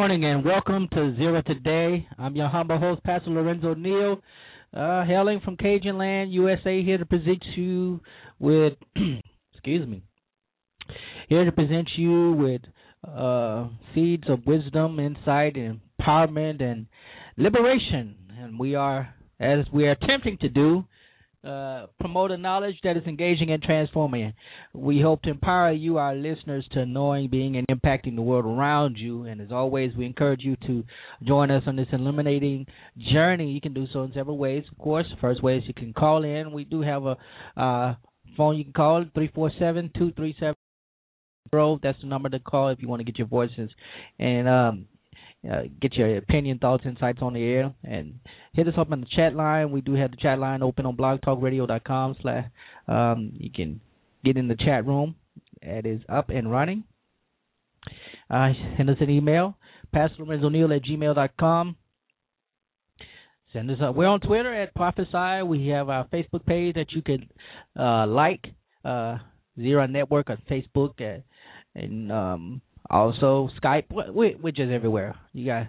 Morning and welcome to Zera Today. I'm your humble host, Pastor Lorenzo Neal, uh, hailing from Cajun Land, USA, here to present you with, excuse me, here to present you with uh, seeds of wisdom, insight, empowerment, and liberation. And we are, as we are attempting to do, uh, promote a knowledge that is engaging and transforming. We hope to empower you, our listeners, to knowing, being, and impacting the world around you. And as always, we encourage you to join us on this illuminating journey. You can do so in several ways. Of course, first way is you can call in. We do have a uh, phone you can call three four seven two three seven zero. That's the number to call if you want to get your voices and um, uh, get your opinion, thoughts, insights on the air, and hit us up on the chat line. We do have the chat line open on blogtalkradio.com. Slash, um, you can get in the chat room. It is up and running. Uh, send us an email, pastorlorenzoneal at gmail.com. Send us a, we're on Twitter at Prophesy. We have our Facebook page that you could uh, like, uh, Zera Network on Facebook, uh, and um, also Skype. We're just everywhere. You got,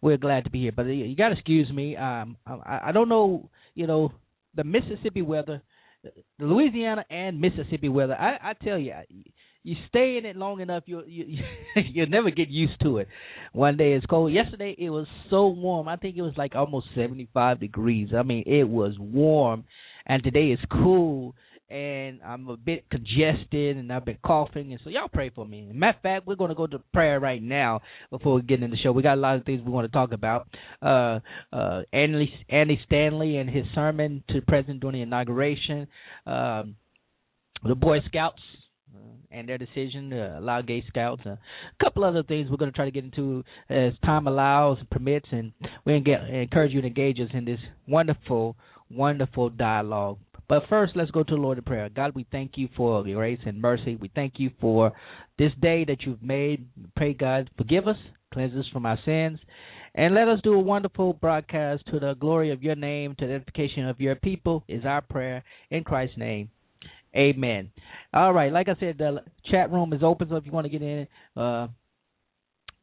we're glad to be here. But you got to excuse me. Um, I, I don't know. You know, the Mississippi weather, the Louisiana and Mississippi weather. I, I tell you, you stay in it long enough, you you you'll never get used to it. One day it's cold. Yesterday it was so warm. I think it was like almost seventy five degrees. I mean, it was warm, and today it's cool and I'm a bit congested and I've been coughing and so y'all pray for me. Matter of fact, we're gonna go to prayer right now before we get in the show. We got a lot of things we want to talk about. Uh uh Andy Andy Stanley and his sermon to the president during the inauguration. Um the Boy Scouts uh, and their decision to allow gay scouts. A couple other things we're going to try to get into as time allows and permits, and we encourage you to engage us in this wonderful, wonderful dialogue. But first, let's go to the Lord in prayer. God, we thank you for grace and mercy. We thank you for this day that you've made. Pray, God, forgive us, cleanse us from our sins, and let us do a wonderful broadcast to the glory of your name, to the edification of your people, is our prayer. In Christ's name, amen. All right, like I said, the chat room is open, so if you want to get in, uh,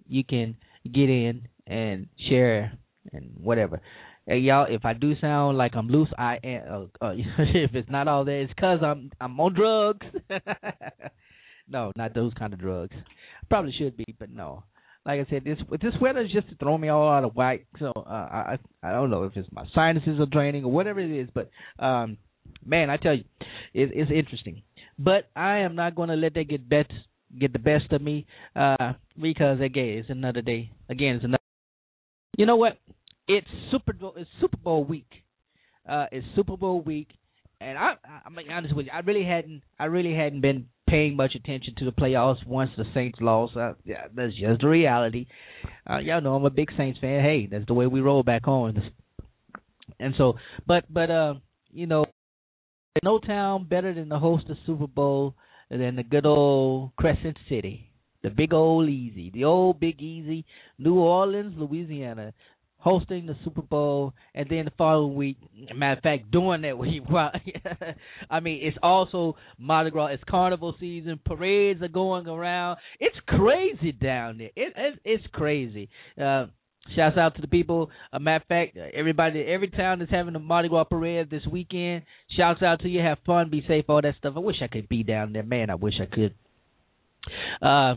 you can get in and share and whatever. Hey y'all, if I do sound like I'm loose, I am. Uh, uh, if it's not all that, it's cause I'm I'm on drugs. no, not those kind of drugs. Probably should be, but no. Like I said, this this weather is just throwing me all out of whack. So uh, I I don't know if it's my sinuses are draining or whatever it is, but um, man, I tell you, it, it's interesting. But I am not going to let that get best get the best of me uh, because again, it's another day. Again, it's another. You know what? It's Super Bowl it's Super Bowl week. Uh, it's Super Bowl week, and I I'm honest with you, I really hadn't I really hadn't been paying paying much attention to the playoffs once the Saints lost. Uh, yeah, that's just the reality. Uh, y'all know I'm a big Saints fan. Hey, that's the way we roll back home. And so, but but uh, you know, no town better than the host of Super Bowl than the good old Crescent City, the big old easy, the old big easy, New Orleans, Louisiana hosting the Super Bowl, and then the following week, matter of fact, during that week, well, I mean, it's also Mardi Gras, it's Carnival season, parades are going around. It's crazy down there. It, it it's crazy. Uh, Shouts out to the people. A matter of fact, everybody, every town is having a Mardi Gras parade this weekend. Shouts out to you. Have fun. Be safe. All that stuff. I wish I could be down there, man. I wish I could. Uh,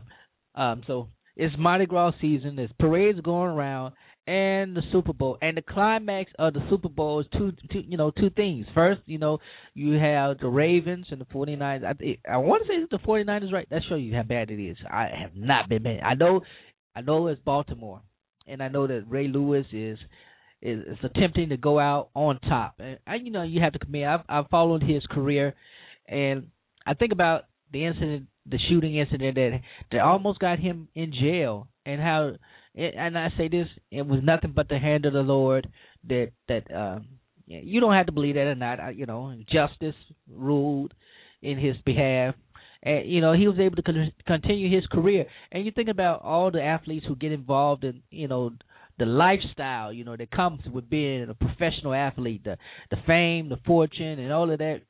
um, so it's Mardi Gras season. There's parades going around, and the Super Bowl. And the climax of the Super Bowl is two, two you know, two things. First, you know, you have the Ravens and the 49ers. I, I want to say the 49ers, right? That show you how bad it is. I have not been bad. I know, I know it's Baltimore, and I know that Ray Lewis is is, is attempting to go out on top. And I, you know, you have to commit. I've, I've followed his career, and I think about the incident, the shooting incident that that almost got him in jail, and how and I say this, it was nothing but the hand of the Lord that that um, you don't have to believe that or not. You know, justice ruled in his behalf, and you know he was able to con- continue his career. And you think about all the athletes who get involved in you know the lifestyle you know that comes with being a professional athlete, the the fame, the fortune, and all of that.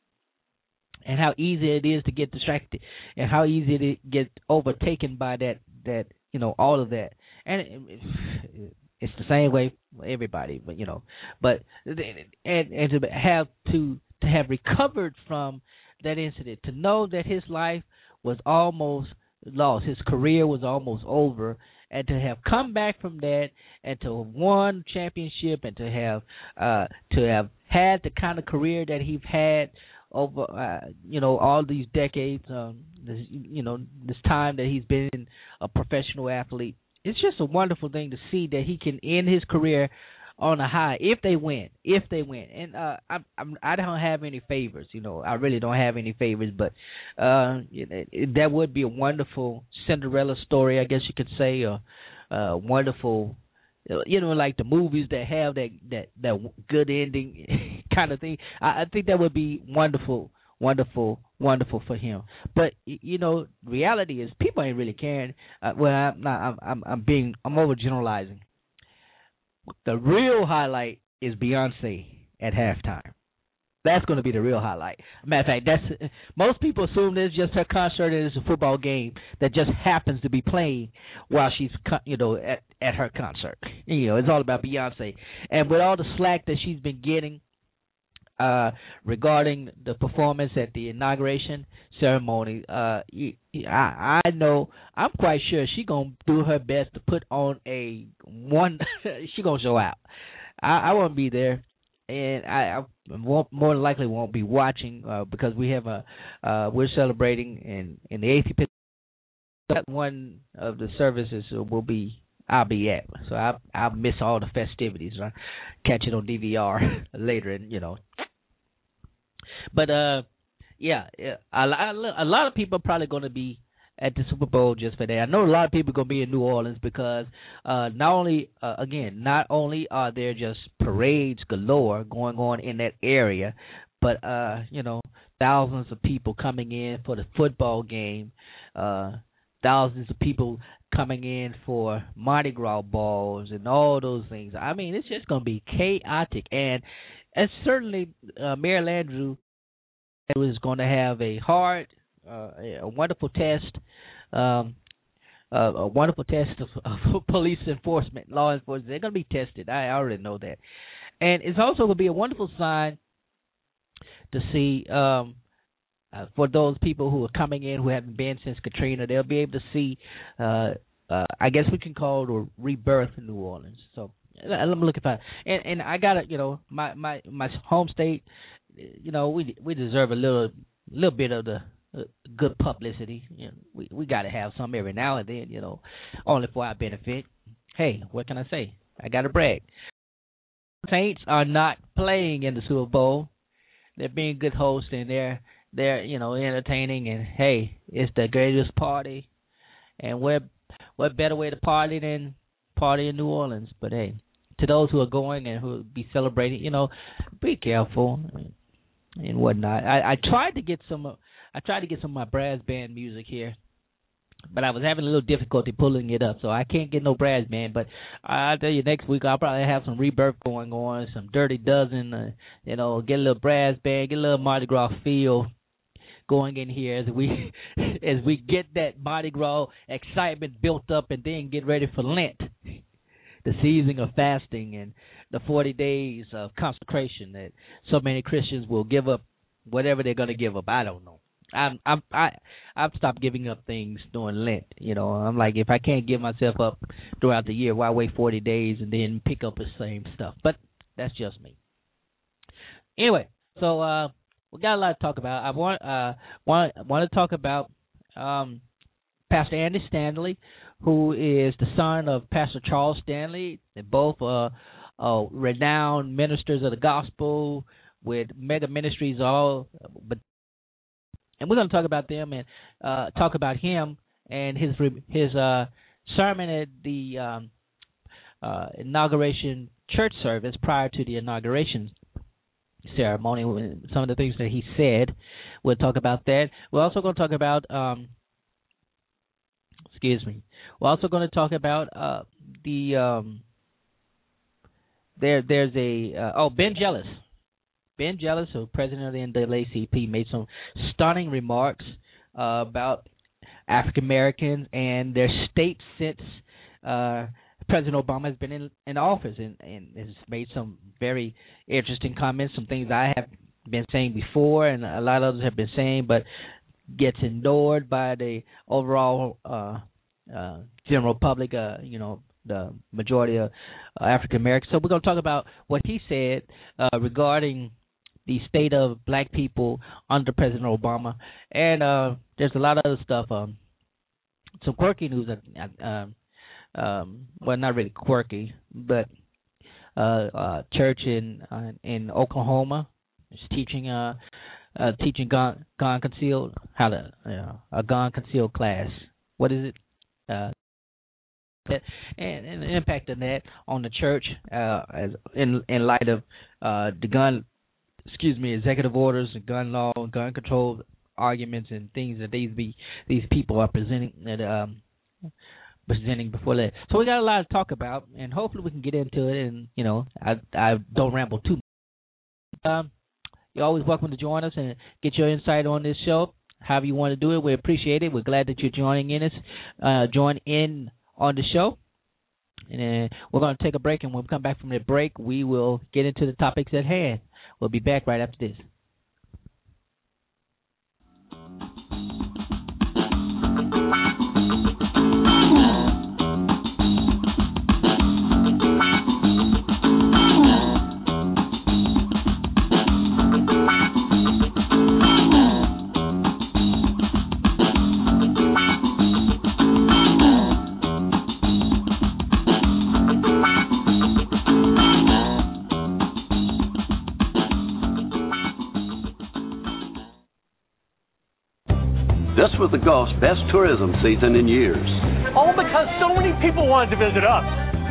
And how easy it is to get distracted, and how easy it get overtaken by that that you know all of that and it, it's the same way for everybody, but you know, but and and to have to to have recovered from that incident, to know that his life was almost lost, his career was almost over, and to have come back from that and to have won championship and to have uh to have had the kind of career that he's had over uh you know all these decades um this, you know this time that he's been a professional athlete it's just a wonderful thing to see that he can end his career on a high if they win. If they win, and uh, I I'm, I don't have any favors. You know, I really don't have any favors, but uh, that would be a wonderful Cinderella story, I guess you could say, or uh, wonderful. You know, like the movies that have that that that good ending kind of thing. I, I think that would be wonderful wonderful, wonderful for him. But you know, reality is people ain't really caring. Uh, well, I'm not. I'm, I'm being. I'm overgeneralizing. The real highlight is Beyonce at halftime. That's going to be the real highlight. Matter of fact, that's most people assume it's just her concert and it's a football game that just happens to be playing while she's, you know, at at her concert. You know, it's all about Beyonce, and with all the slack that she's been getting uh, regarding the performance at the inauguration ceremony. Uh, I, I know I'm quite sure she gonna do her best to put on a one. she gonna show out. I, I won't be there, and I, I won't more than likely won't be watching uh, because we have a uh, we're celebrating in in the eighth that one of the services will be I'll be at. So I I'll miss all the festivities. Right? Catch it on DVR later, and you know but uh, yeah, a, a lot of people are probably going to be at the Super Bowl just for that. I know a lot of people are going to be in New Orleans because uh, not only uh, again, not only are there just parades galore going on in that area, but uh, you know, thousands of people coming in for the football game, uh, thousands of people coming in for Mardi Gras balls and all those things. I mean, it's just going to be chaotic, and and certainly uh, Mayor Landrieu was going to have a hard, uh, a wonderful test, um, uh, a wonderful test of, of police enforcement, law enforcement. They're going to be tested. I already know that, and it's also going to be a wonderful sign to see um, uh, for those people who are coming in who haven't been since Katrina. They'll be able to see. Uh, uh, I guess we can call it a rebirth in New Orleans. So let me look at that. And and I got to you know my my my home state you know, we we deserve a little little bit of the uh, good publicity. You know, we we got to have some every now and then. You know, only for our benefit. Hey, what can I say? I got to brag. Saints are not playing in the Super Bowl. They're being good hosts and they're they're you know entertaining and hey, it's the greatest party, and what what better way to party than party in New Orleans? But hey, to those who are going and who will be celebrating, you know, be careful and whatnot. I I tried to get some I tried to get some of my brass band music here but I was having a little difficulty pulling it up, so I can't get no brass band. But I'll tell you, next week I'll probably have some rebirth going on, some Dirty Dozen, uh, you know, get a little brass band, get a little Mardi Gras feel going in here as we as we get that Mardi Gras excitement built up, and then get ready for Lent, the season of fasting and the forty days of consecration that so many Christians will give up whatever they're going to give up. I don't know. I'm I'm I I've stopped giving up things during Lent. You know, I'm like if I can't give myself up throughout the year, why wait 40 days and then pick up the same stuff? But that's just me. Anyway, so uh we got a lot to talk about. I want uh want want to talk about um Pastor Andy Stanley, who is the son of Pastor Charles Stanley. They're both uh, uh renowned ministers of the gospel with mega ministries all but and we're going to talk about them and uh, talk about him and his his uh, sermon at the um, uh, inauguration church service prior to the inauguration ceremony. Some of the things that he said. We'll talk about that. We're also going to talk about. Um, excuse me. We're also going to talk about uh, the. Um, there, there's a uh, oh Ben Jealous Ben Jealous, who president of the NAACP, made some stunning remarks uh, about African Americans and their state since uh, President Obama has been in, in office, and, and has made some very interesting comments, some things I have been saying before, and a lot of others have been saying, but gets ignored by the overall uh, uh, general public. Uh, you know, the majority of African Americans. So we're going to talk about what he said uh, regarding the state of black people under President Obama, and uh, there's a lot of other stuff. Um, some quirky news. Uh, um, um, well, not really quirky, but uh, uh, church in uh, in Oklahoma is teaching uh, uh teaching gun gun concealed how to uh, a gun concealed class. What is it? Uh, and, and the impact of that on the church uh, as in in light of uh, the gun excuse me, executive orders and gun law and gun control arguments and things that these be these people are presenting that um presenting before that. So we got a lot to talk about, and hopefully we can get into it. And you know, I I don't ramble too. much. Um, you're always welcome to join us and get your insight on this show. However you want to do it, we appreciate it. We're glad that you're joining in us, uh, join in on the show. And uh, we're going to take a break, and when we come back from the break, we will get into the topics at hand. We'll be back right after this. was the Gulf's best tourism season in years. All because so many people wanted to visit us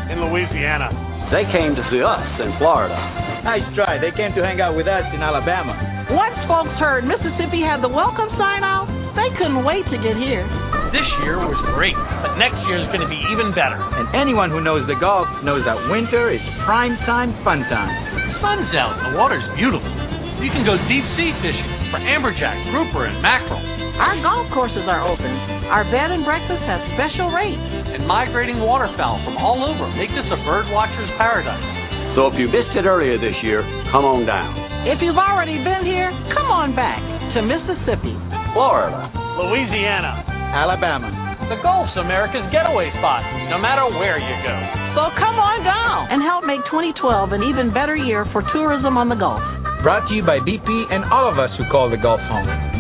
in Louisiana. They came to see us in Florida. Nice try. They came to hang out with us in Alabama. Once folks heard Mississippi had the welcome sign off, they couldn't wait to get here. This year was great, but next year is going to be even better. And anyone who knows the Gulf knows that winter is prime time fun time. The sun's out the water's beautiful. You can go deep sea fishing for amberjack, grouper, and mackerel. Our golf courses are open. Our bed and breakfast has special rates. And migrating waterfowl from all over make this a bird watcher's paradise. So if you missed it earlier this year, come on down. If you've already been here, come on back to Mississippi, Florida, Louisiana, Alabama. The Gulf's America's getaway spot, no matter where you go. So come on down and help make 2012 an even better year for tourism on the Gulf. Brought to you by BP and all of us who call the Gulf home.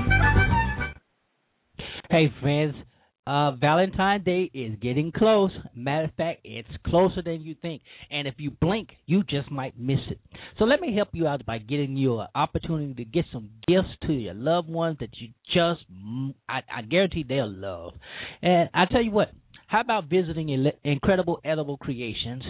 Hey, friends, uh, Valentine's Day is getting close. Matter of fact, it's closer than you think. And if you blink, you just might miss it. So let me help you out by getting you an opportunity to get some gifts to your loved ones that you just, I, I guarantee they'll love. And I tell you what, how about visiting Incredible Edible Creations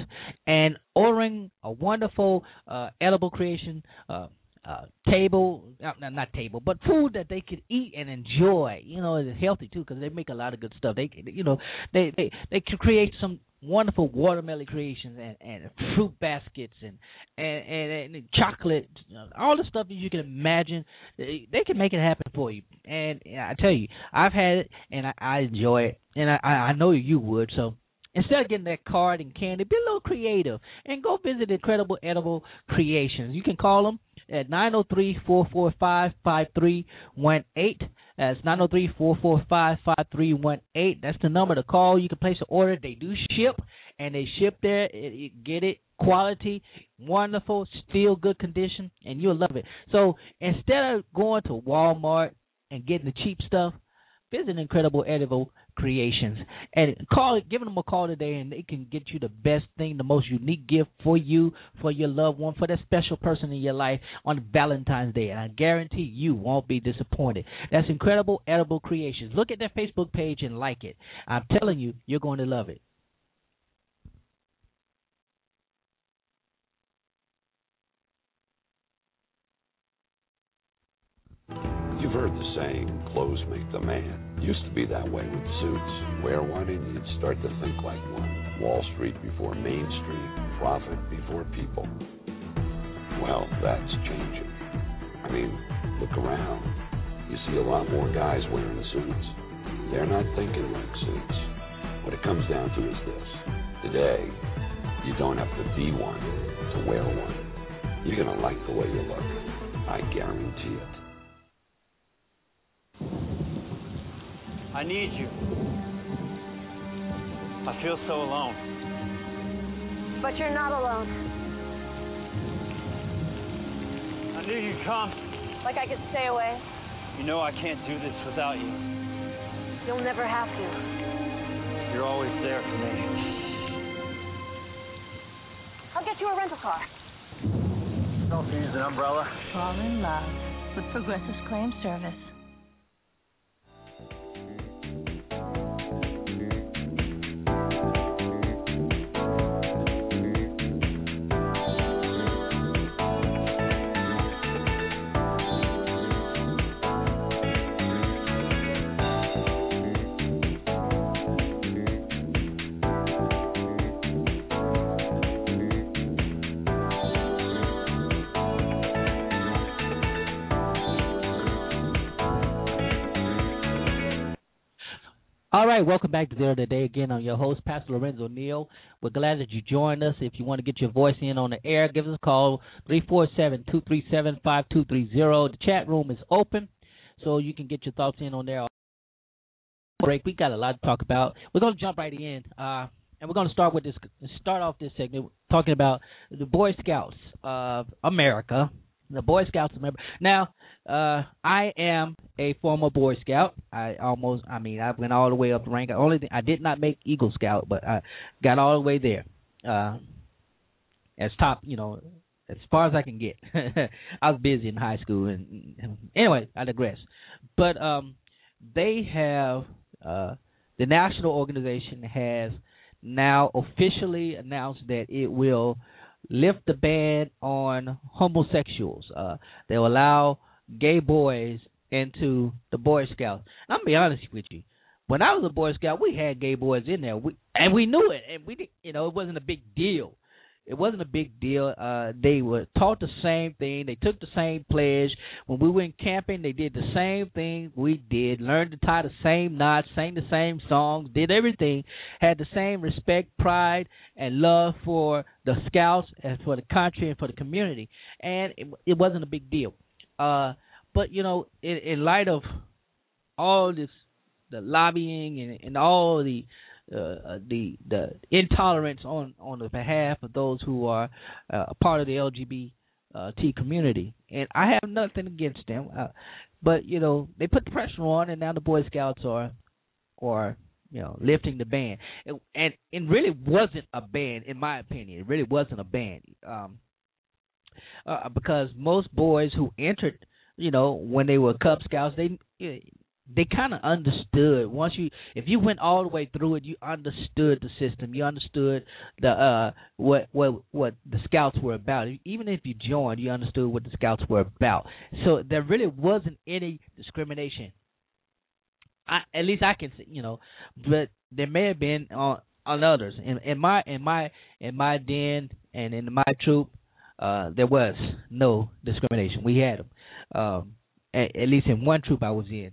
and ordering a wonderful uh, edible creation uh, uh, table, not, not table, but food that they could eat and enjoy. You know, it's healthy too because they make a lot of good stuff. They, you know, they they they can create some wonderful watermelon creations and, and fruit baskets and and and, and chocolate, all the stuff that you can imagine. They, they can make it happen for you. And I tell you, I've had it and I, I enjoy it, and I I know you would. So Instead of getting that card and candy, be a little creative and go visit Incredible Edible Creations. You can call them at 903-445-5318. That's 903-445-5318. That's the number to call. You can place an order. They do ship, and they ship there. Get it quality, wonderful, still good condition, and you'll love it. So instead of going to Walmart and getting the cheap stuff, visit Incredible Edible Creations and call it, giving them a call today, and they can get you the best thing, the most unique gift for you, for your loved one, for that special person in your life on Valentine's Day. And I guarantee you won't be disappointed. That's Incredible Edible Creations. Look at their Facebook page and like it. I'm telling you, you're going to love it. You've heard the saying, clothes make the man. Used to be that way with suits. Wear one and you'd start to think like one. Wall Street before Main Street, profit before people. Well, that's changing. I mean, look around. You see a lot more guys wearing suits. They're not thinking like suits. What it comes down to is this. Today, you don't have to be one to wear one. You're going to like the way you look. I guarantee it. I need you. I feel so alone. But you're not alone. I knew you'd come. Like I could stay away. You know I can't do this without you. You'll never have to. You're always there for me. I'll get you a rental car. Don't use an umbrella. Fall in love with Progressive Claim Service. Right, welcome back to Zera Today again. I'm your host, Pastor Lorenzo Neal. We're glad that you joined us. If you want to get your voice in on the air, give us a call, 347-237-5230. The chat room is open, so you can get your thoughts in on there. Break. We got a lot to talk about. We're going to jump right in, uh, and we're going to start with this. Start off this segment talking about the Boy Scouts of America the Boy Scouts member. Now, uh, I am a former Boy Scout. I almost, I mean, I went all the way up the rank. I only, I did not make Eagle Scout, but I got all the way there. Uh, as top, you know, as far as I can get. I was busy in high school, and, and anyway, I digress. But um, they have uh, the national organization has now officially announced that it will lift the ban on homosexuals. Uh, they'll allow gay boys into the Boy Scouts. I'm gonna be honest with you. When I was a Boy Scout, we had gay boys in there, we, and we knew it, and we, you know, it wasn't a big deal it wasn't a big deal. Uh, they were taught the same thing. They took the same pledge. When we went camping, they did the same thing we did. Learned to tie the same knots, sang the same songs, did everything. Had the same respect, pride, and love for the scouts and for the country and for the community. And it, it wasn't a big deal. Uh, but you know, in, in light of all this, the lobbying and, and all the uh, uh, the the intolerance on on the behalf of those who are uh, a part of the LGBT community, and I have nothing against them. Uh, but you know they put the pressure on, and now the Boy Scouts are are you know, lifting the ban, and and it really wasn't a ban in my opinion. It really wasn't a ban, um, uh, because most boys who entered, you know, when they were Cub Scouts, they they kind of understood. Once you if you went all the way through it you understood the system. You understood the uh what what what the scouts were about. Even if you joined you understood what the scouts were about. So there really wasn't any discrimination. I at least I can say, you know but there may have been on on others. In in my in my in my den and in my troop uh there was no discrimination. We had them um at, at least in one troop I was in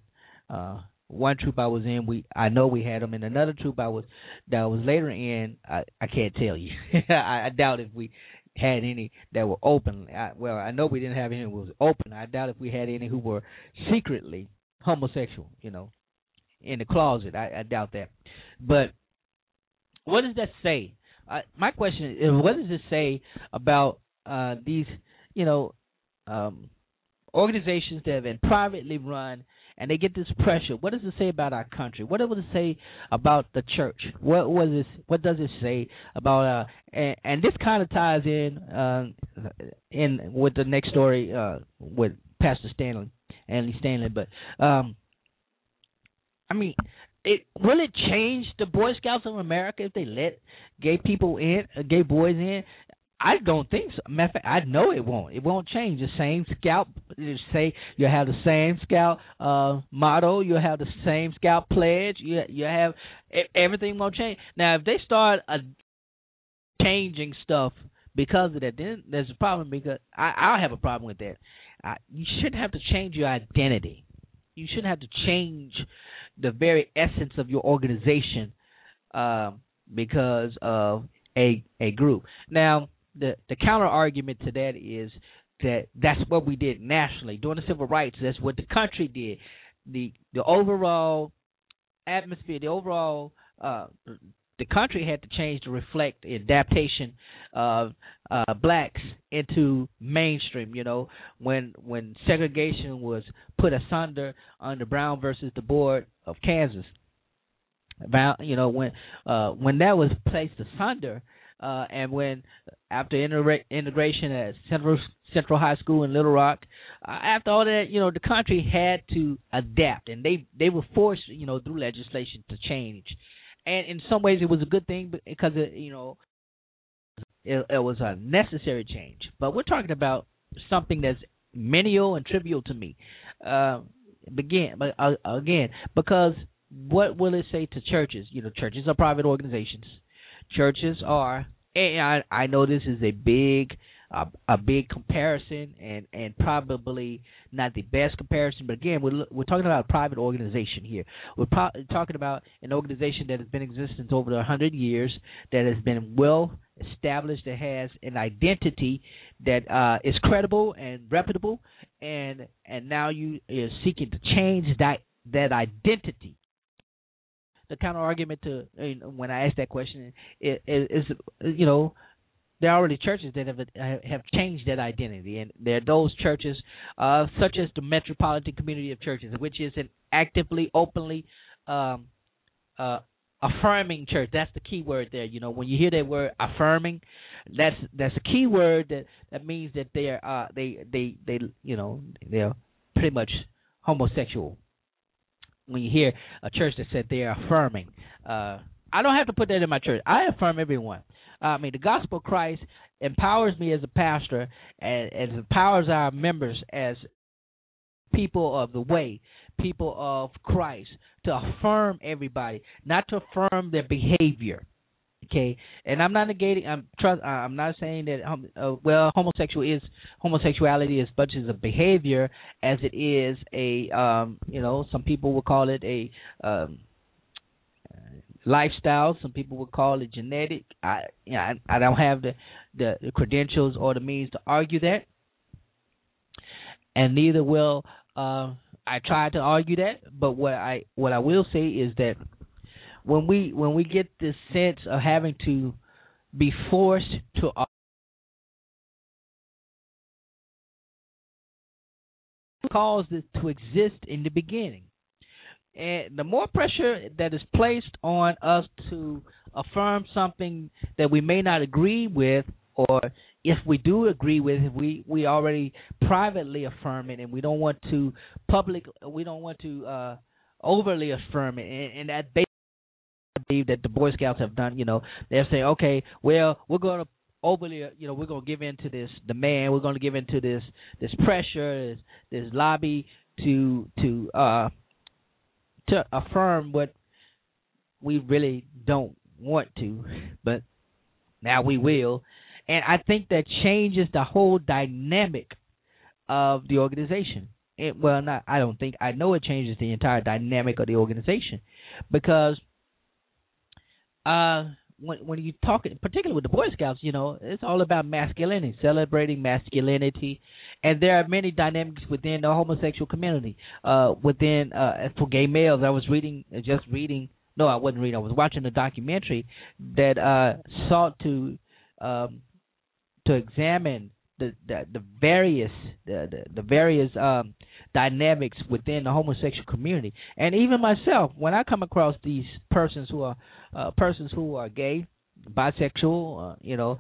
uh, one troop I was in, we I know we had them. In another troop I was that I was later in, I I can't tell you. I, I doubt if we had any that were open. I, well, I know we didn't have any who was open. I doubt if we had any who were secretly homosexual. You know, in the closet. I, I doubt that. But what does that say? Uh, my question is, what does it say about uh, these, you know, um, organizations that have been privately run and they get this pressure. What does it say about our country? What does it say about the church? What was this? What does it say about? Uh, and, and this kind of ties in uh, in with the next story uh, with Pastor Stanley, Andy Stanley. But um, I mean, it will it change the Boy Scouts of America if they let gay people in, uh, gay boys in? I don't think so. Matter of fact, I know it won't. It won't change. The same scout. Say you have the same scout uh, motto. You have the same scout pledge. You you have everything won't change. Now, if they start uh, changing stuff because of that, then there's a problem. Because I I'll have a problem with that. I, you shouldn't have to change your identity. You shouldn't have to change the very essence of your organization uh, because of a a group. Now the the counter argument to that is that that's what we did nationally during the civil rights. That's what the country did. The the overall atmosphere, the overall uh, the country had to change to reflect the adaptation of uh, blacks into mainstream. You know, when when segregation was put asunder under Brown versus the Board of Kansas. About you know when uh, when that was placed asunder, uh, and when after integra- integration at Central Central High School in Little Rock, uh, after all that, you know, the country had to adapt, and they they were forced, you know, through legislation to change. And in some ways, it was a good thing because it, you know it, it was a necessary change. But we're talking about something that's menial and trivial to me. Uh, begin, but uh, again, because what will it say to churches? You know, churches are private organizations. Churches are and I I know this is a big uh, a big comparison and and probably not the best comparison, but again we're we're talking about a private organization here. We're pro- talking about an organization that has been in existence over a hundred years, that has been well established, that has an identity that uh, is credible and reputable, and and now you are seeking to change that that identity the counter argument to when I ask that question is, is, you know there are already churches that have have changed that identity, and there are those churches, uh, such as the Metropolitan Community of Churches, which is an actively, openly um, uh, affirming church. That's the key word there. You know, when you hear that word affirming, that's that's a key word that that means that they are uh, they they they you know they're pretty much homosexual when you hear a church that said they're affirming. Uh, I don't have to put that in my church. I affirm everyone. Uh, I mean, the gospel of Christ empowers me as a pastor and, and empowers our members as people of the way, people of Christ, to affirm everybody, not to affirm their behavior. Okay, and I'm not negating. I'm trust. I'm not saying that. Um, uh, well, homosexual is homosexuality as much as a behavior as it is a. Um, you know, some people would call it a. Um, lifestyle. Some people would call it genetic. I, you know, I, I don't have the, the the credentials or the means to argue that, and neither will uh, I try to argue that. But what I what I will say is that when we when we get this sense of having to be forced to cause it to exist in the beginning. and the more pressure that is placed on us to affirm something that we may not agree with, or if we do agree with it, we we already privately affirm it, and we don't want to public, we don't want to uh, overly affirm it, and, and that believe that the Boy Scouts have done. You know, they're saying, okay, well, we're going to overly, you know, we're going to give in to this demand. We're going to give in to this this pressure, this, this lobby to to uh to affirm what we really don't want to, but now we will. And I think that changes the whole dynamic of the organization. It, well, not I don't think I know it changes the entire dynamic of the organization because uh when when you talk particularly with the Boy Scouts, you know, it's all about masculinity, celebrating masculinity, and there are many dynamics within the homosexual community. Uh, within uh, for gay males, I was reading, just reading. No, I wasn't reading. I was watching a documentary that uh, sought to um, to examine the the, various the, the, the various um, dynamics within the homosexual community, and even myself, when I come across these persons who are uh, persons who are gay, bisexual, uh, you know,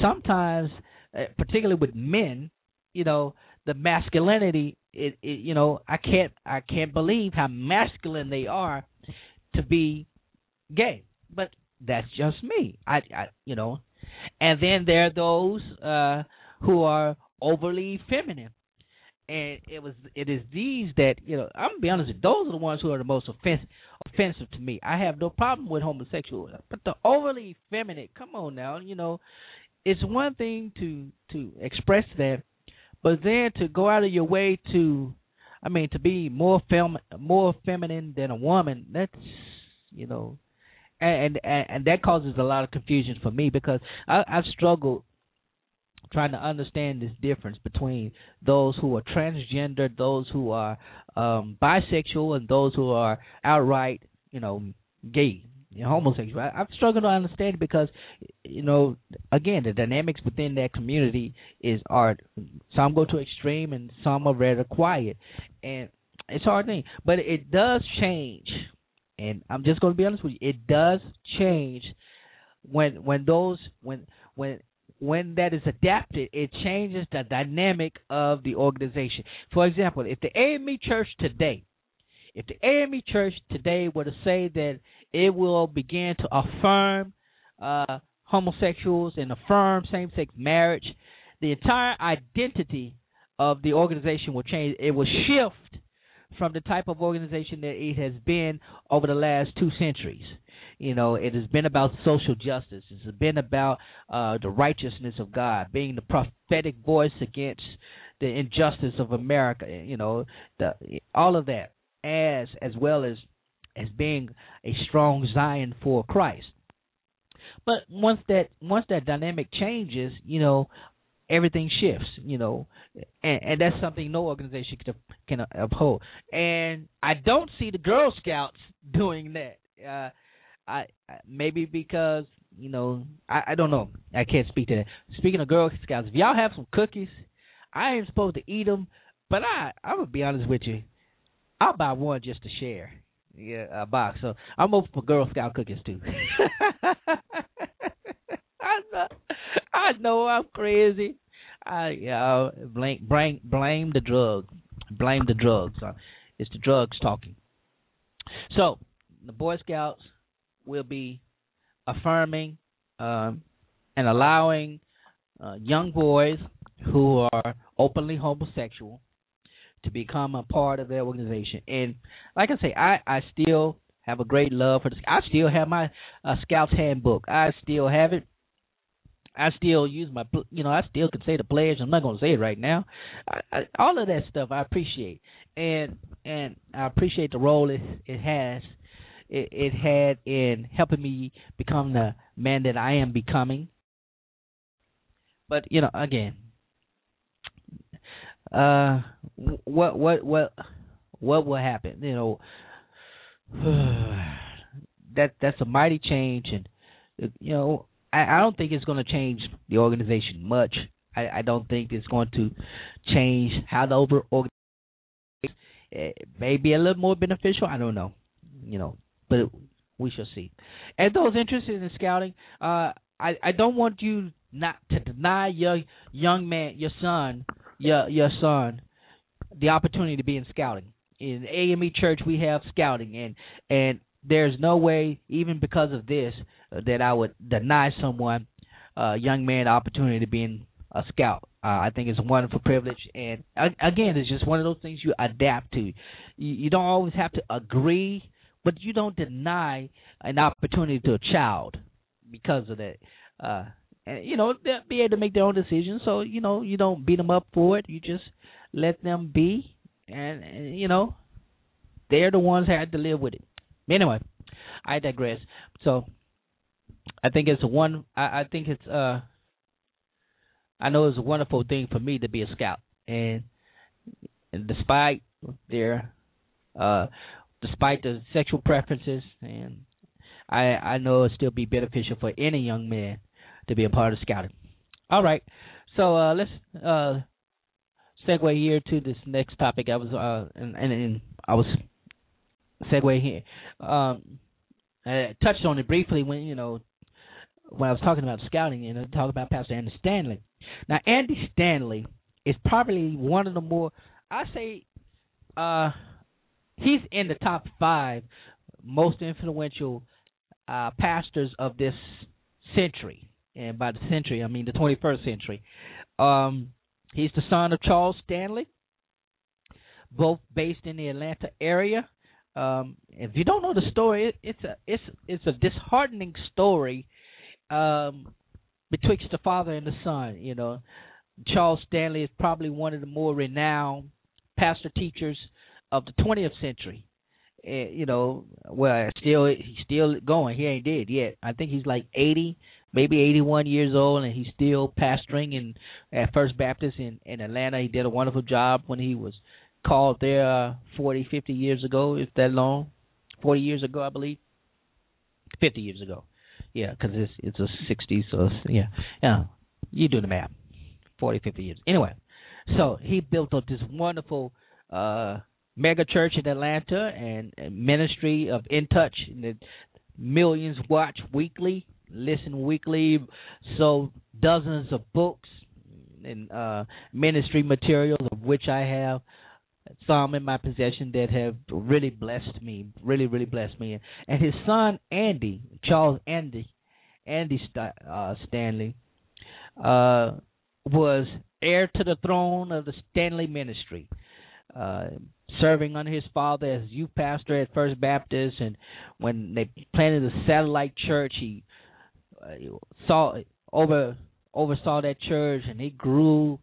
sometimes, uh, particularly with men, you know, the masculinity, it, it, you know, I can't I can't believe how masculine they are to be gay, but that's just me. I, I you know, and then there are those. uh who are overly feminine. And it was it is these that you know I'm gonna be honest with you, those are the ones who are the most offensive offensive to me. I have no problem with homosexual, but the overly feminine, come on now, you know, it's one thing to to express that, but then to go out of your way to, I mean, to be more fem more feminine than a woman, that's you know, and and and that causes a lot of confusion for me because I, I've struggled trying to understand this difference between those who are transgender, those who are um, bisexual, and those who are outright, you know, gay, you know, homosexual. I, I've struggled to understand because, you know, again, the dynamics within that community is are some go to extreme and some are rather quiet, and it's a hard thing. But it does change, and I'm just going to be honest with you. It does change when when those when when when that is adapted, it changes the dynamic of the organization. For example, if the AME Church today, if the AME Church today were to say that it will begin to affirm uh, homosexuals and affirm same-sex marriage, the entire identity of the organization will change. It will shift from the type of organization that it has been over the last two centuries. You know, it has been about social justice. It's been about uh, the righteousness of God, being the prophetic voice against the injustice of America. You know, the all of that, as as well as as being a strong Zion for Christ. But once that once that dynamic changes, you know, everything shifts, you know, and, and that's something no organization can can uphold. And I don't see the Girl Scouts doing that. Uh, I maybe because you know I, I don't know. I can't speak to that. Speaking of Girl Scouts, if y'all have some cookies, I ain't supposed to eat them, but I I'm gonna be honest with you. I'll buy one just to share. Yeah, a box. So I'm open for Girl Scout cookies too. I know, I know I'm crazy. I uh, blame blame blame the drug, blame the drugs. Uh, it's the drugs talking. So the Boy Scouts will be affirming um, and allowing uh, young boys who are openly homosexual to become a part of their organization. And like I say, I I still have a great love for this. I still have my uh, Scouts handbook. I still have it. I still use my, you know, I still can say the pledge. I'm not going to say it right now. I, I, all of that stuff I appreciate, and and I appreciate the role it it has it, it had in helping me become the man that I am becoming. But you know, again, uh, what what what what will happen? You know, that that's a mighty change, and you know, I, I don't think it's going to change the organization much. I, I don't think it's going to change how the over it may be a little more beneficial. I don't know, you know, but we shall see. And those interested in scouting, uh, I I don't want you not to deny your young man, your son, your your son, the opportunity to be in scouting. In AME Church, we have scouting, and and there's no way, even because of this, that I would deny someone, a uh, young man, the opportunity to be in a scout. Uh, I think it's a wonderful privilege, and again, it's just one of those things you adapt to. You, you don't always have to agree, but you don't deny an opportunity to a child because of that. Uh, and you know they'll be able to make their own decisions. So you know you don't beat them up for it. You just let them be, and, and you know they're the ones that had to live with it. Anyway, I digress. So I think it's one. I, I think it's uh. I know it's a wonderful thing for me to be a scout, and, and despite their, uh, despite the sexual preferences, and I I know it'll still be beneficial for any young man to be a part of scouting. All right, so uh, let's uh, segue here to this next topic. I was uh, and, and, and I was segue here. Um, I touched on it briefly when you know when I was talking about scouting and I talked about Pastor Andy Stanley. Now Andy Stanley is probably one of the more I say uh, he's in the top five most influential uh, pastors of this century and by the century I mean the 21st century. Um, he's the son of Charles Stanley, both based in the Atlanta area. Um, if you don't know the story, it, it's a it's it's a disheartening story um, betwixt the father and the son. You know, Charles Stanley is probably one of the more renowned pastor teachers of the 20th century. Uh, you know, well, still he's still going. He ain't dead yet. I think he's like 80 maybe 81 years old, and he's still pastoring in at First Baptist in in Atlanta. He did a wonderful job when he was called there uh, 40, 50 years ago, if that long, 40 years ago, I believe, 50 years ago. Yeah, because it's it's a 60, so yeah, yeah. You do the math. 40, 50 years. Anyway, so he built up this wonderful uh mega church in Atlanta and, ministry of In Touch. Millions watch weekly listen weekly, so dozens of books and uh, ministry materials of which I have some in my possession that have really blessed me, really, really blessed me. And his son Andy, Charles Andy, Andy St- uh, Stanley, uh, was heir to the throne of the Stanley Ministry, uh, serving under his father as youth pastor at First Baptist. And when they planted a satellite church, he uh, saw over oversaw that church, and he grew.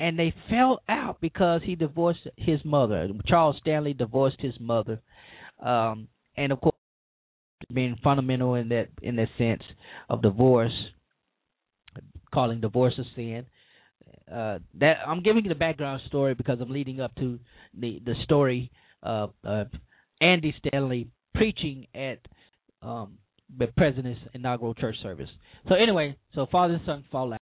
And they fell out because he divorced his mother. Charles Stanley divorced his mother, um, and of course, being fundamental in that in that sense of divorce, calling divorce a sin. Uh, that I'm giving you the background story because I'm leading up to the the story of, of Andy Stanley preaching at um, the president's inaugural church service. So anyway, so father and son fall out.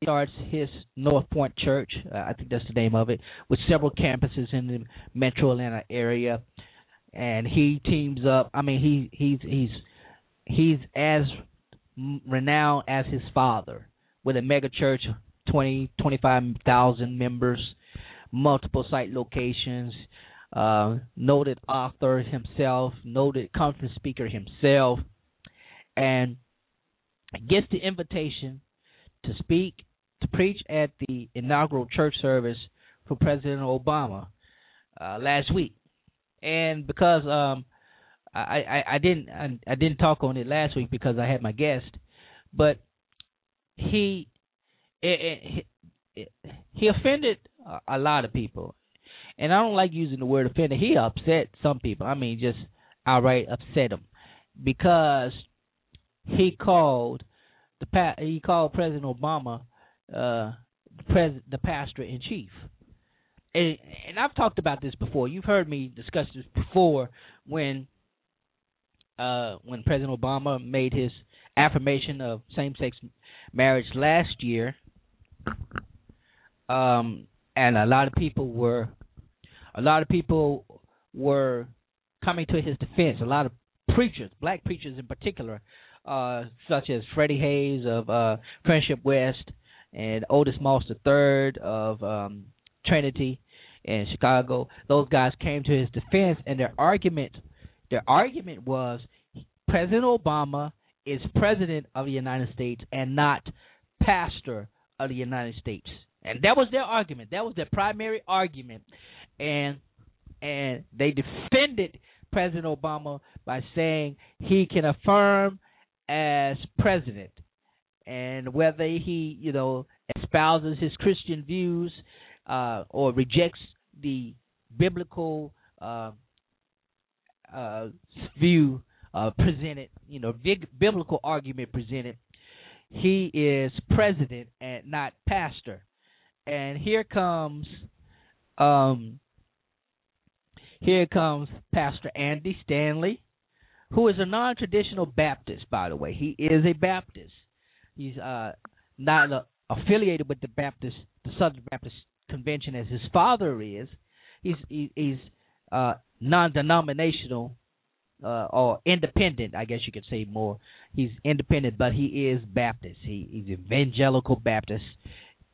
He starts his North Point Church, uh, I think that's the name of it, with several campuses in the Metro Atlanta area, and he teams up. I mean, he he's he's he's as renowned as his father with a mega church, twenty twenty five thousand members, multiple site locations uh, noted author himself, noted conference speaker himself, and gets the invitation to speak, to preach at the inaugural church service for President Obama uh, last week. And because um, I, I, I didn't I, I didn't talk on it last week because I had my guest, but he he offended a lot of people and I don't like using the word offended. He upset some people. I mean, just outright upset them because he called the he called President Obama uh, the pres the pastor in chief. And, and I've talked about this before. You've heard me discuss this before when uh, when President Obama made his affirmation of same-sex marriage last year, um, and a lot of people were a lot of people were coming to his defense. A lot of preachers, black preachers in particular, uh, such as Freddie Haynes of uh, Friendship West and Otis Moss III of um, Trinity in Chicago. Those guys came to his defense, and their argument, their argument was President Obama is president of the United States and not pastor of the United States. And that was their argument. That was their primary argument. And and they defended President Obama by saying he can affirm as president and whether he, you know, espouses his Christian views uh, or rejects the biblical uh, uh, view uh, presented, you know, big biblical argument presented, he is president and not pastor. And here comes, um, here comes Pastor Andy Stanley, who is a non-traditional Baptist, by the way. He is a Baptist. He's uh, not uh, affiliated with the Baptist, the Southern Baptist Convention, as his father is. He's he, he's uh, non-denominational uh, or independent, I guess you could say more. He's independent, but he is Baptist. He, he's evangelical Baptist,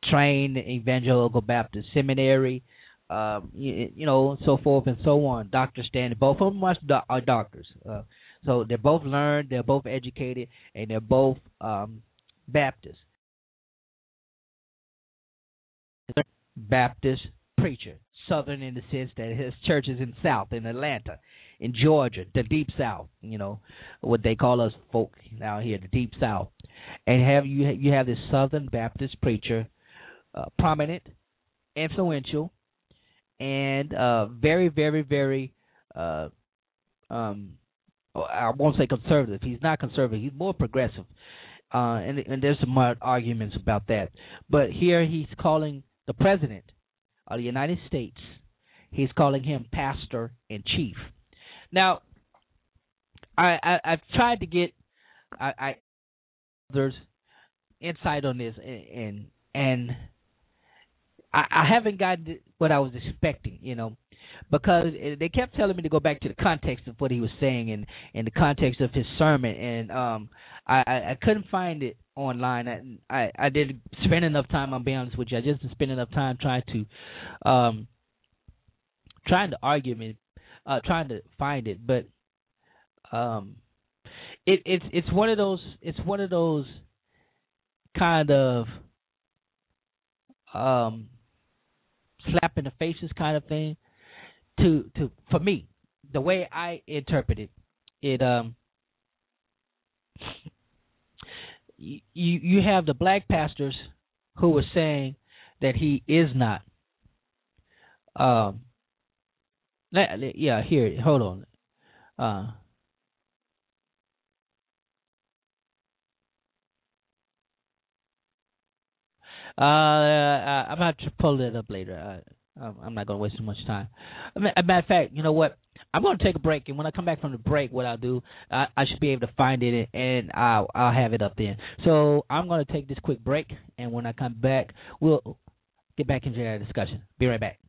trained evangelical Baptist seminary, um, you, you know, so forth and so on. Doctor Stanley, both of them are doctors. Uh, so they're both learned, they're both educated, and they're both um, Baptist. Baptist preacher, Southern in the sense that his church is in South in Atlanta, in Georgia, the Deep South. You know what they call us folk now here, the Deep South, and have you you have this Southern Baptist preacher, uh, prominent, influential, and uh, very very very. Uh, um, I won't say conservative. He's not conservative. He's more progressive, uh, and and there's some arguments about that. But here he's calling the president of the United States. He's calling him pastor in chief. Now, I, I I've tried to get I, I others insight on this and and, and I, I haven't gotten what I was expecting, you know, because they kept telling me to go back to the context of what he was saying and and the context of his sermon, and um, I I couldn't find it online. I I, I didn't spend enough time. I'll be honest with you. I just didn't spend enough time trying to um trying to argue me, uh, trying to find it, but um, it it's it's one of those it's one of those kind of um slap in the faces kind of thing to to for me the way I interpret it it um you you have the black pastors who were saying that he is not um yeah here hold on uh Uh, I'm going to pull it up later. Uh, I'm not going to waste too much time. As a matter of fact, you know what? I'm going to take a break, and when I come back from the break, what I'll do, I, I should be able to find it, and I'll I'll have it up then. So I'm going to take this quick break, and when I come back, we'll get back into that discussion. Be right back.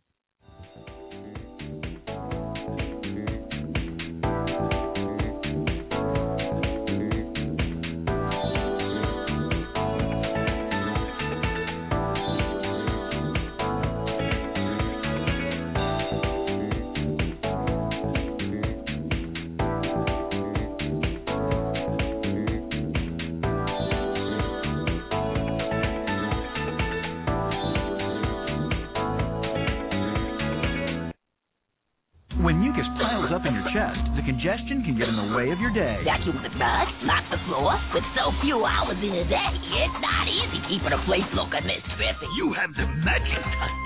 Day. Vacuum the mud, mop the floor. With so few hours in a day, it's not easy keeping a place looking this trippy. You have the magic touch.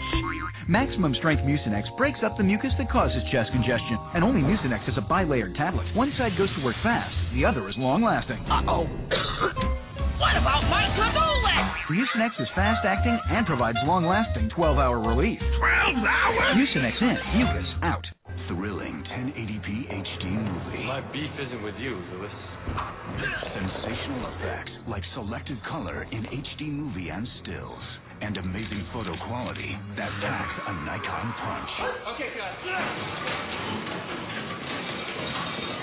Maximum Strength Mucinex breaks up the mucus that causes chest congestion, and only Mucinex is a bilayered tablet. One side goes to work fast, the other is long-lasting. Uh-oh. what about my canola? Mucinex is fast-acting and provides long-lasting 12-hour relief. 12 hours? Mucinex in, mucus out. Thrilling beef isn't with you, Lewis. Sensational effects like selected color in HD movie and stills. and amazing photo quality that packs a Nikon punch. Okay, guys.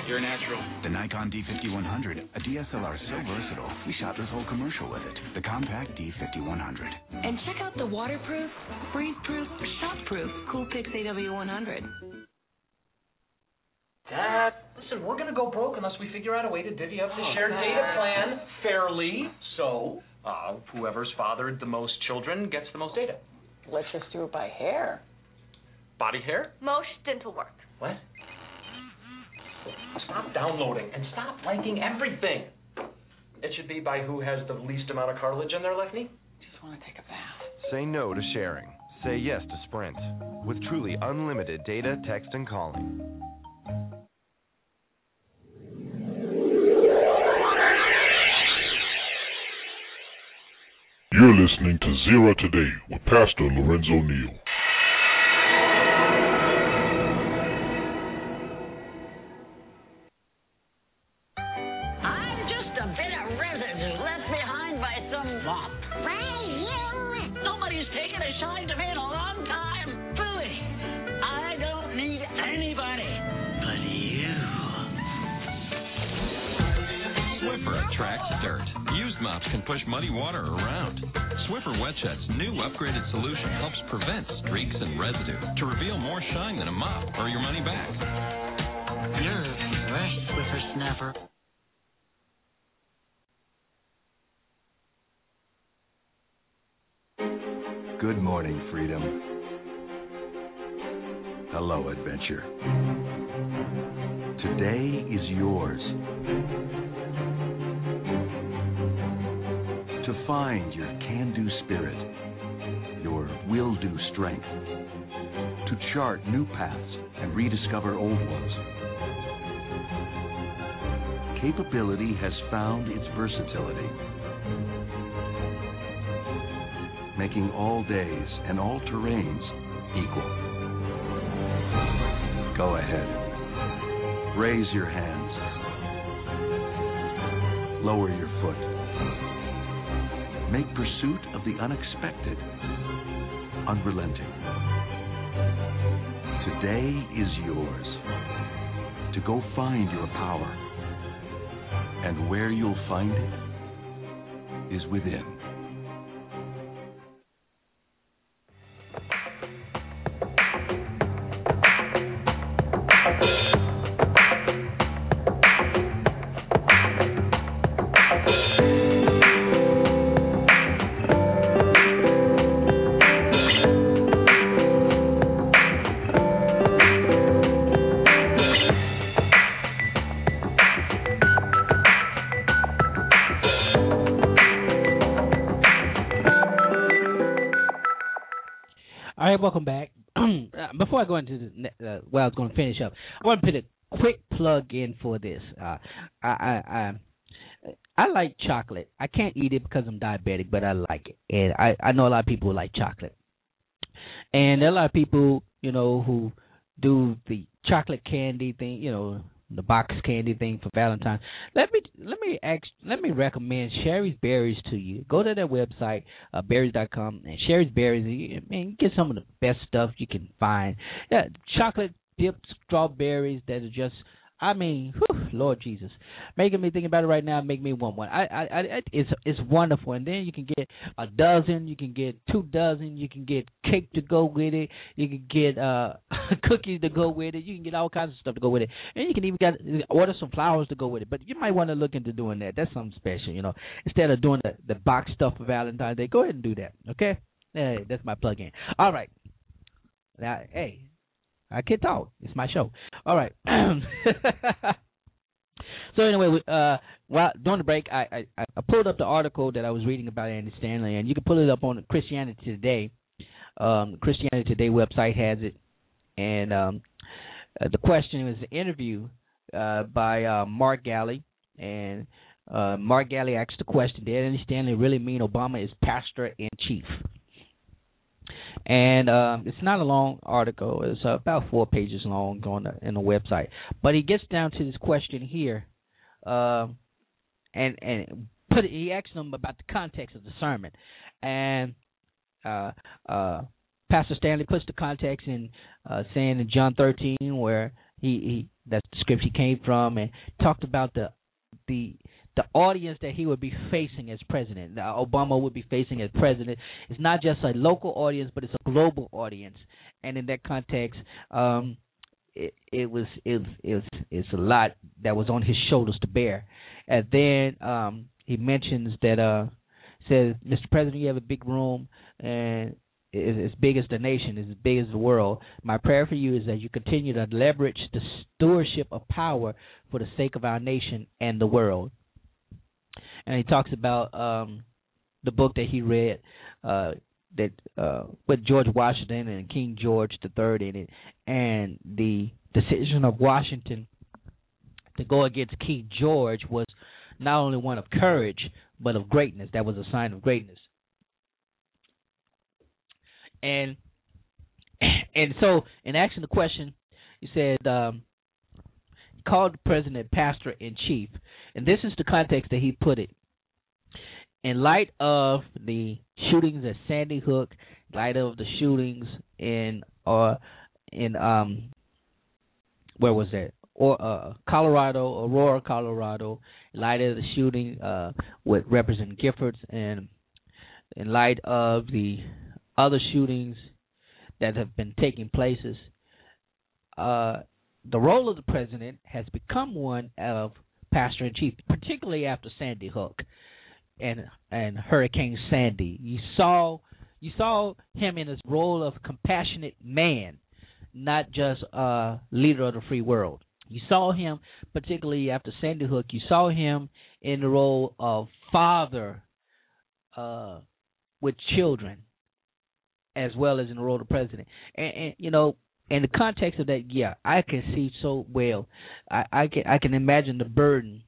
You're a natural. The Nikon D5100, a DSLR so versatile, we shot this whole commercial with it. The compact D5100. And check out the waterproof, breathe-proof, shockproof Coolpix AW100. Dad, listen, we're gonna go broke unless we figure out a way to divvy up the shared data plan fairly. So, uh, whoever's fathered the most children gets the most data. Let's just do it by hair. Body hair? Most dental work. What? Stop downloading and stop liking everything. It should be by who has the least amount of cartilage in their left knee. Just want to take a bath. Say no to sharing. Say yes to Sprint. With truly unlimited data, text, and calling. You're listening to Zera Today with Pastor Lorenzo Neal. To find your can do spirit, your will do strength, to chart new paths and rediscover old ones. Capability has found its versatility making all days and all terrains equal. Go ahead. Raise your hands. Lower your foot. Make pursuit of the unexpected unrelenting. Today is yours. To go find your power. And where you'll find it is within. Go into the, uh, well, I was going to finish up. I want to put a quick plug in for this. Uh, I, I, I I like chocolate. I can't eat it because I'm diabetic, but I like it, and I I know a lot of people like chocolate, and there are a lot of people you know who do the chocolate candy thing, you know, the box candy thing for Valentine's. Let me let me ask, let me recommend Shari's Berries to you. Go to their website, uh, berries.com, and Shari's Berries. you- Man, get some of the best stuff you can find. Yeah, chocolate dipped strawberries that are just. I mean, whew, Lord Jesus, making me think about it right now, make me want one. I, I, I, it's it's wonderful, and then you can get a dozen, you can get two dozen, you can get cake to go with it, you can get uh cookies to go with it, you can get all kinds of stuff to go with it, and you can even get order some flowers to go with it. But you might want to look into doing that. That's something special, you know. Instead of doing the the box stuff for Valentine's Day, go ahead and do that. Okay, hey, that's my plug in. All right, now hey, I can talk. It's my show. All right. so anyway, uh, while during the break, I, I I pulled up the article that I was reading about Andy Stanley, and you can pull it up on Christianity Today. Um, Christianity Today website has it, and um, uh, the question was an interview uh, by uh, Mark Galli, and uh, Mark Galli asked the question: Did Andy Stanley really mean Obama is pastor in chief? And um, it's not a long article; it's uh, about four pages long on the in the website. But he gets down to this question here, um, and and put he asked them about the context of the sermon, and uh, uh, Pastor Stanley puts the context in uh, saying in John 13 where he, he that the scripture came from and talked about the the the audience that he would be facing as president, that Obama would be facing as president, it's not just a local audience, but it's a global audience. And in that context, um, it, it was it it was it's a lot that was on his shoulders to bear. And then um, he mentions that uh, says, Mr. President, you have a big room and as big as the nation, as big as the world. My prayer for you is that you continue to leverage the stewardship of power for the sake of our nation and the world and he talks about um, the book that he read uh, that uh, with George Washington and King George III in it, and the decision of Washington to go against King George was not only one of courage but of greatness. That was a sign of greatness. And and so in asking the question, he said um, called the president pastor in chief, and this is the context that he put it. In light of the shootings at Sandy Hook, light of the shootings in uh, in um where was that? Or uh, Colorado, Aurora, Colorado, in light of the shooting uh, with Representative Giffords, and in light of the other shootings that have been taking places, uh, the role of the president has become one of pastor in chief, particularly after Sandy Hook and and Hurricane Sandy. You saw you saw him in his role of compassionate man, not just a leader of the free world. You saw him, particularly after Sandy Hook, you saw him in the role of father uh, with children, as well as in the role of president. And, and you know, in the context of that, yeah, I can see so well. I, I can I can imagine the burden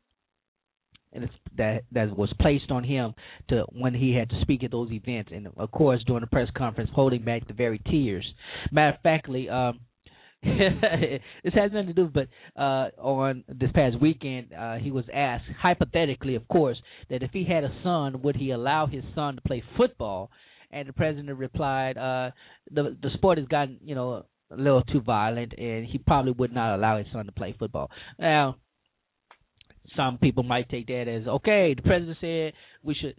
and that that was placed on him to when he had to speak at those events, and of course during the press conference, holding back the very tears. Matter of factly, um, this has nothing to do, but uh, on this past weekend, uh, he was asked hypothetically, of course, that if he had a son, would he allow his son to play football? And the president replied, uh, "the the sport has gotten you know a little too violent, and he probably would not allow his son to play football." Now, some people might take that as okay. The president said we should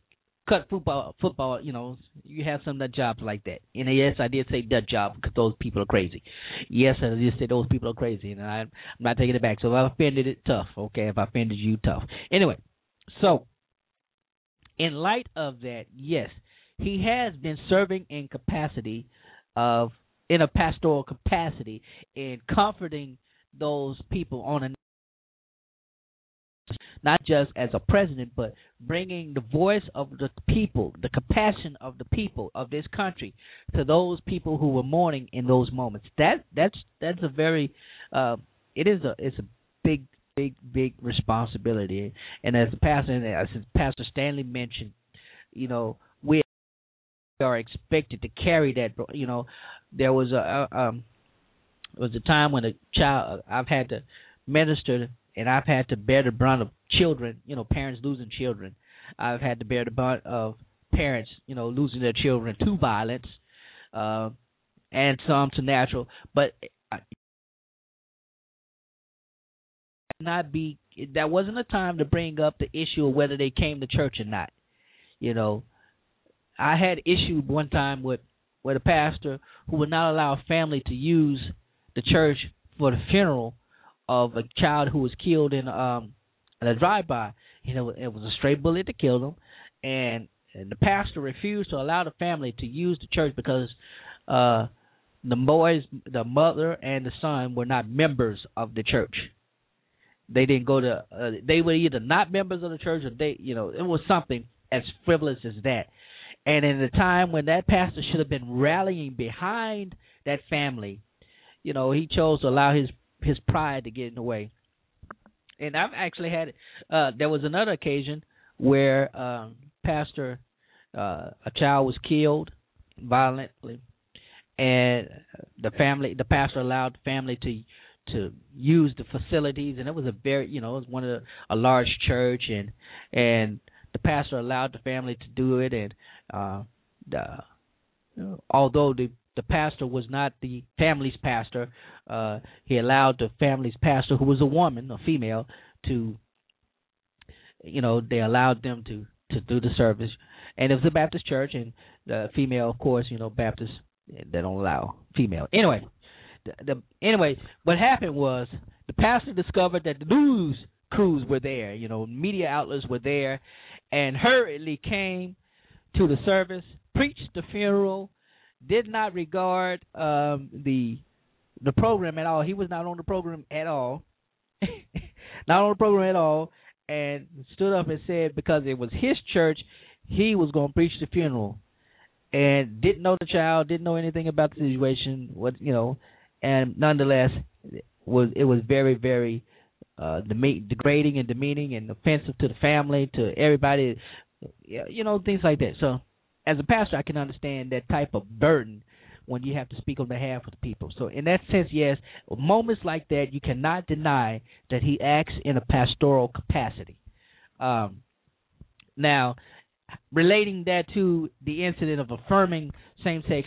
cut football. Football, you know, you have some nut jobs like that. And yes, I did say nut job because those people are crazy. Yes, I did say those people are crazy, and I, I'm not taking it back. So if I offended it, tough. Okay, if I offended you, tough. Anyway, so in light of that, yes, he has been serving in capacity of in a pastoral capacity in comforting those people on a not just as a president, but bringing the voice of the people, the compassion of the people of this country to those people who were mourning in those moments. That that's that's a very uh, it is a it's a big big big responsibility. And as pastor as Pastor Stanley mentioned, you know are expected to carry that. You know, there was a, a um, was a time when a child I've had to minister and I've had to bear the brunt of children, you know, parents losing children. I've had to bear the brunt of parents, you know, losing their children to violence, uh, and some to natural. But I, not be that wasn't a time to bring up the issue of whether they came to church or not. You know, I had issue one time with with a pastor who would not allow a family to use the church for the funeral of a child who was killed in um in a drive-by. You know, it was a stray bullet that killed him, and, and the pastor refused to allow the family to use the church because uh the boys, the mother and the son were not members of the church. They didn't go to. Uh, they were either not members of the church or they, you know, it was something as frivolous as that. And in the time when that pastor should have been rallying behind that family, you know, he chose to allow his his pride to get in the way. And I've actually had uh there was another occasion where um pastor uh a child was killed violently. And the family the pastor allowed the family to to use the facilities. And it was a very you know it was one of the, a large church. And and the pastor allowed the family to do it and uh the although the the pastor was not the family's pastor, uh, he allowed the family's pastor, who was a woman, a female, to, you know, they allowed them to to do the service, and it was a Baptist church, and the female, of course, you know, Baptists they don't allow female. Anyway, the, the anyway, what happened was the pastor discovered that the news crews were there, you know, media outlets were there, and hurriedly came to the service, preached the funeral, did not regard um, the the program at all. He was not on the program at all, not on the program at all, and stood up and said because it was his church, he was going to preach the funeral, and didn't know the child, didn't know anything about the situation, what you know, and nonetheless was it was very very uh, degrading and demeaning and offensive to the family, to everybody, you know, things like that. So, as a pastor, I can understand that type of burden when you have to speak on behalf of the people. So, in that sense, yes, moments like that, you cannot deny that he acts in a pastoral capacity. Um, now, relating that to the incident of affirming same-sex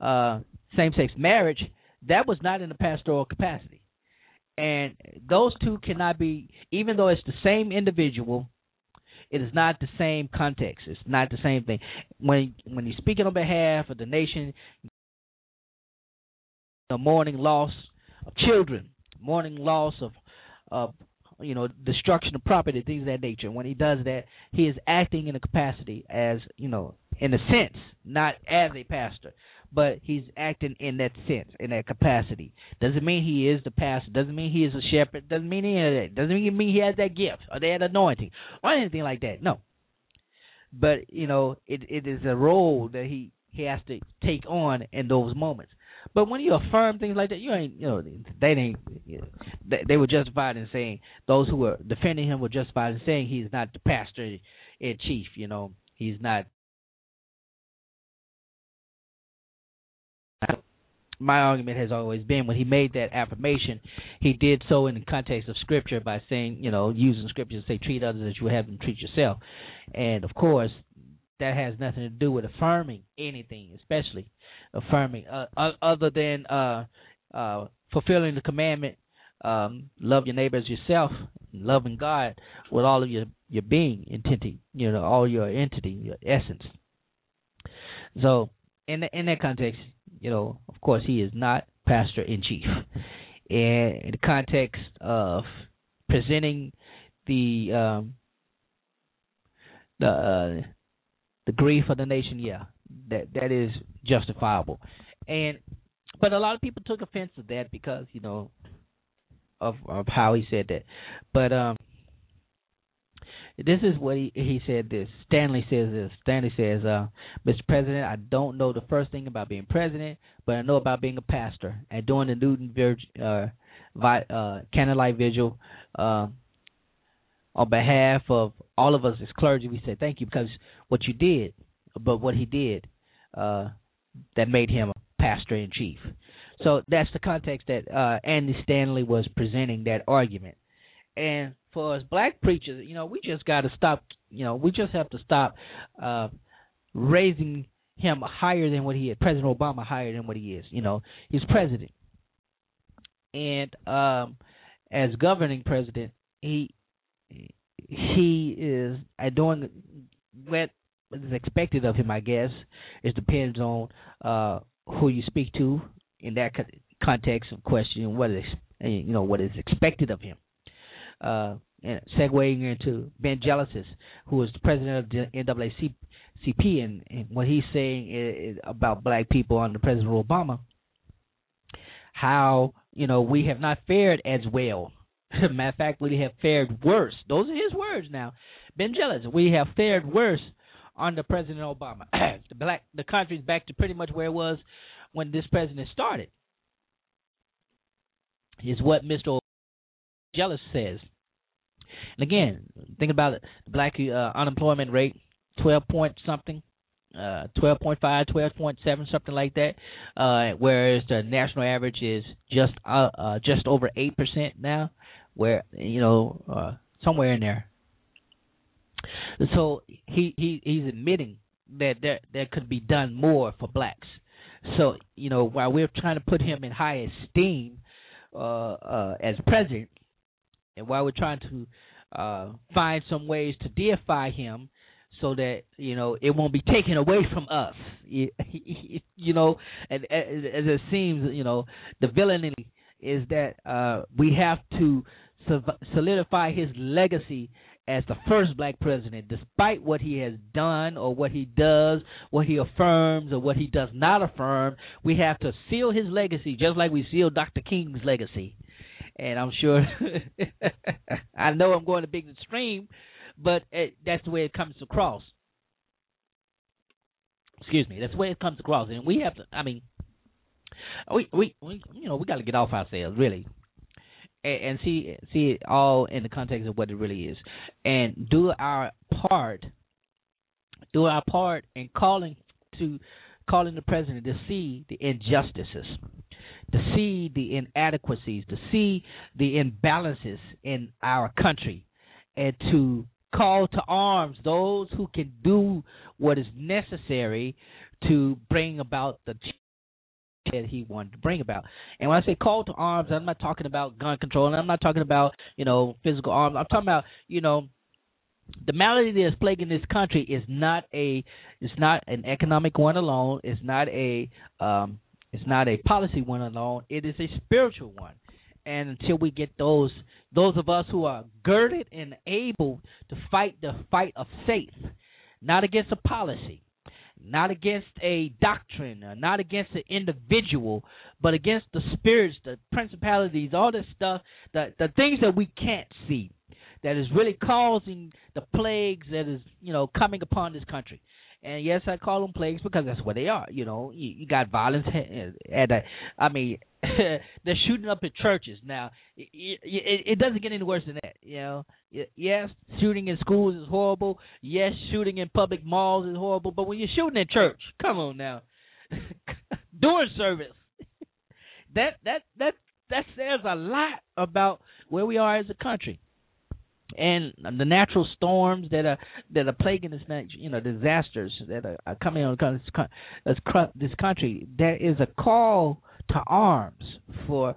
uh, same-sex marriage, that was not in a pastoral capacity and those two cannot be even though it's the same individual it is not the same context. It's not the same thing. When when you're speaking on behalf of the nation the mourning loss of children mourning loss of of you know destruction of property things of that nature. When he does that he is acting in a capacity as you know in a sense not as a pastor but he's acting in that sense, in that capacity. Doesn't mean he is the pastor. Doesn't mean he is a shepherd. Doesn't mean any of that. Doesn't mean he has that gift or that anointing or anything like that. No. But you know, it it is a role that he he has to take on in those moments. But when you affirm things like that, you ain't you know they ain't you know, they, they were justified in saying those who were defending him were justified in saying he's not the pastor in chief. You know, he's not my argument has always been when he made that affirmation, he did so in the context of scripture by saying, you know, using scripture to say treat others as you would have them treat yourself. And of course, that has nothing to do with affirming anything, especially affirming uh, other than uh, uh, fulfilling the commandment, um, love your neighbor as yourself, loving God with all of your your being, entity, you know, all your entity, your essence. So in the, in that context, you know, of course, he is not pastor in chief. And in the context of presenting the um, the uh, the grief of the nation, yeah, that that is justifiable. And but a lot of people took offense to that because you know of of how he said that. But um this is what he he said. This Stanley says this. Stanley says, uh, "Mr. President, I don't know the first thing about being president, but I know about being a pastor and doing the Newtown Virg, uh, vi, uh, candlelight vigil uh, on behalf of all of us as clergy. We say thank you because what you did, but what he did, uh, that made him a pastor in chief. So that's the context that uh, Andy Stanley was presenting that argument. And for us black preachers, you know, we just got to stop. You know, we just have to stop uh, raising him higher than what he is. President Obama higher than what he is. You know, he's president, and um, as governing president, he he is doing what is expected of him. I guess it depends on uh, who you speak to in that context of question. What is you know what is expected of him uh, segueing into Ben Jealous, who is the president of the NAACP, and, and what he's saying is, is about black people under President Obama, how you know we have not fared as well. Matter of fact, we have fared worse. Those are his words now. Ben Jealous, we have fared worse under President Obama. the black the country's back to pretty much where it was when this president started. Is what Mr. Jealous says. And again, think about it. The black uh, unemployment rate, 12 point something, uh, 12.5, 12.7, something like that. Uh, whereas the national average is just uh, uh, just over 8% now, where, you know, uh, somewhere in there. So he, he he's admitting that there there could be done more for blacks. So you know, while we're trying to put him in high esteem uh, uh, as president, and while we're trying to uh, find some ways to deify him, so that you know it won't be taken away from us. You, know, as it seems, you know, the villainy is that uh, we have to solidify his legacy as the first black president, despite what he has done or what he does, what he affirms or what he does not affirm. We have to seal his legacy just like we seal Dr. King's legacy. And I'm sure, I know I'm going a big extreme, but it, that's the way it comes across. Excuse me, that's the way it comes across, and we have to. I mean, we we, we you know we got to get off ourselves really and, and see see it all in the context of what it really is, and do our part, do our part in calling to calling the president to see the injustices, to see the inadequacies, to see the imbalances in our country, and to call to arms those who can do what is necessary to bring about the change that he wanted to bring about. And when I say call to arms, I'm not talking about gun control, and I'm not talking about you know physical arms. I'm talking about you know the malady that is plaguing this country is not a it's not an economic one alone. It's not a um, it's not a policy one alone. It is a spiritual one. And until we get those those of us who are girded and able to fight the fight of faith, not against a policy, not against a doctrine, uh, not against an individual, but against the spirits, the principalities, all this stuff, the the things that we can't see, that is really causing the plagues that is you know coming upon this country. And yes, I call them plagues because that's what they are. You know, you, you got violence, and uh, I mean, they're shooting up at churches now. It, it, it doesn't get any worse than that. You know, yes, shooting in schools is horrible. Yes, shooting in public malls is horrible. But when you're shooting at church, come on now, during service, that that that that says a lot about where we are as a country and the natural storms that are that are plaguing this nation you know disasters that are, coming on this, this country there is a call to arms for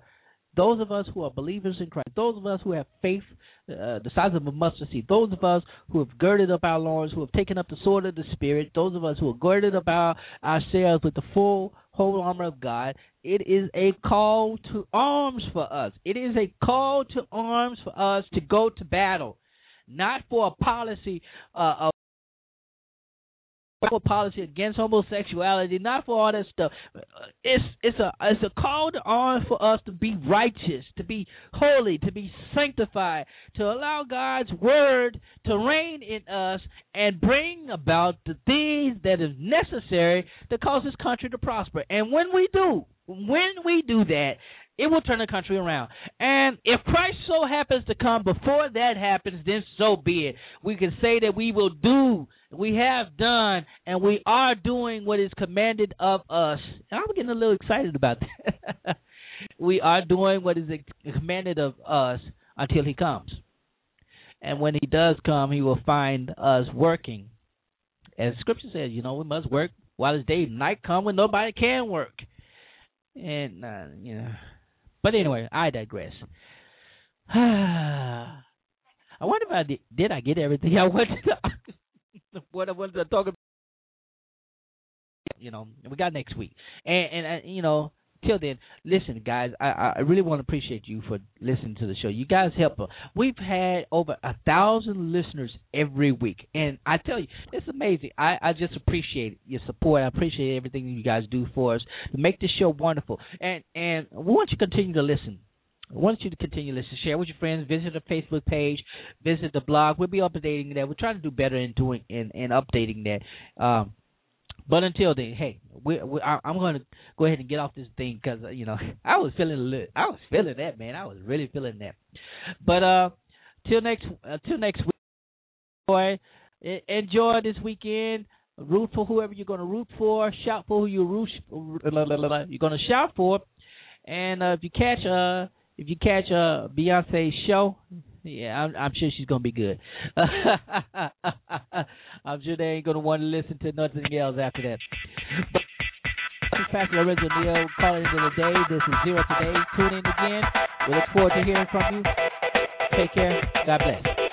those of us who are believers in Christ, those of us who have faith uh, the size of a mustard seed, those of us who have girded up our loins, who have taken up the sword of the Spirit, those of us who have girded up our, ourselves with the full whole armor of God, it is a call to arms for us. It is a call to arms for us to go to battle, not for a policy uh, policy against homosexuality, not for all that stuff. It's it's a it's a call to arms for us to be righteous, to be holy, to be sanctified, to allow God's word to reign in us and bring about the things that is necessary to cause this country to prosper. And when we do, when we do that, it will turn the country around. And if Christ so happens to come before that happens, then so be it. We can say that we will do, we have done, and we are doing what is commanded of us. I'm getting a little excited about that. we are doing what is commanded of us until he comes. And when he does come, he will find us working. As scripture says, you know, we must work while it's day. Night come when nobody can work. And, uh, you know, but anyway, I digress. I wonder if I did, did I get everything I wanted to, what I wanted to talk about. You know, we got next week, and and uh, you know, till then, listen, guys. I I really want to appreciate you for listening to the show. You guys help. Us. We've had over a thousand listeners every week, and I tell you, it's amazing. I I just appreciate your support. I appreciate everything you guys do for us to make this show wonderful. And and we want you to continue to listen. I want you to continue to listen, share with your friends, visit the Facebook page, visit the blog. We'll be updating that. We're trying to do better in doing in, in updating that. Um, but until then, hey, we, we, I, am to go ahead and get off this thing because uh, you know I was feeling a little, I was feeling that man, I was really feeling that. But uh, till next uh, till next week, boy, enjoy this weekend. Root for whoever you're to root for. Shout for who you root. You're to shout for. And uh, if you catch uh if you catch a uh, Beyonce show, Yeah, I'm, I'm sure she's gonna be good. I'm sure they ain't gonna want to listen to nothing else after that. But Pastor Lorenzo Neal calling into the day. This is Zera Today. Tune in again. We look forward to hearing from you. Take care. God bless.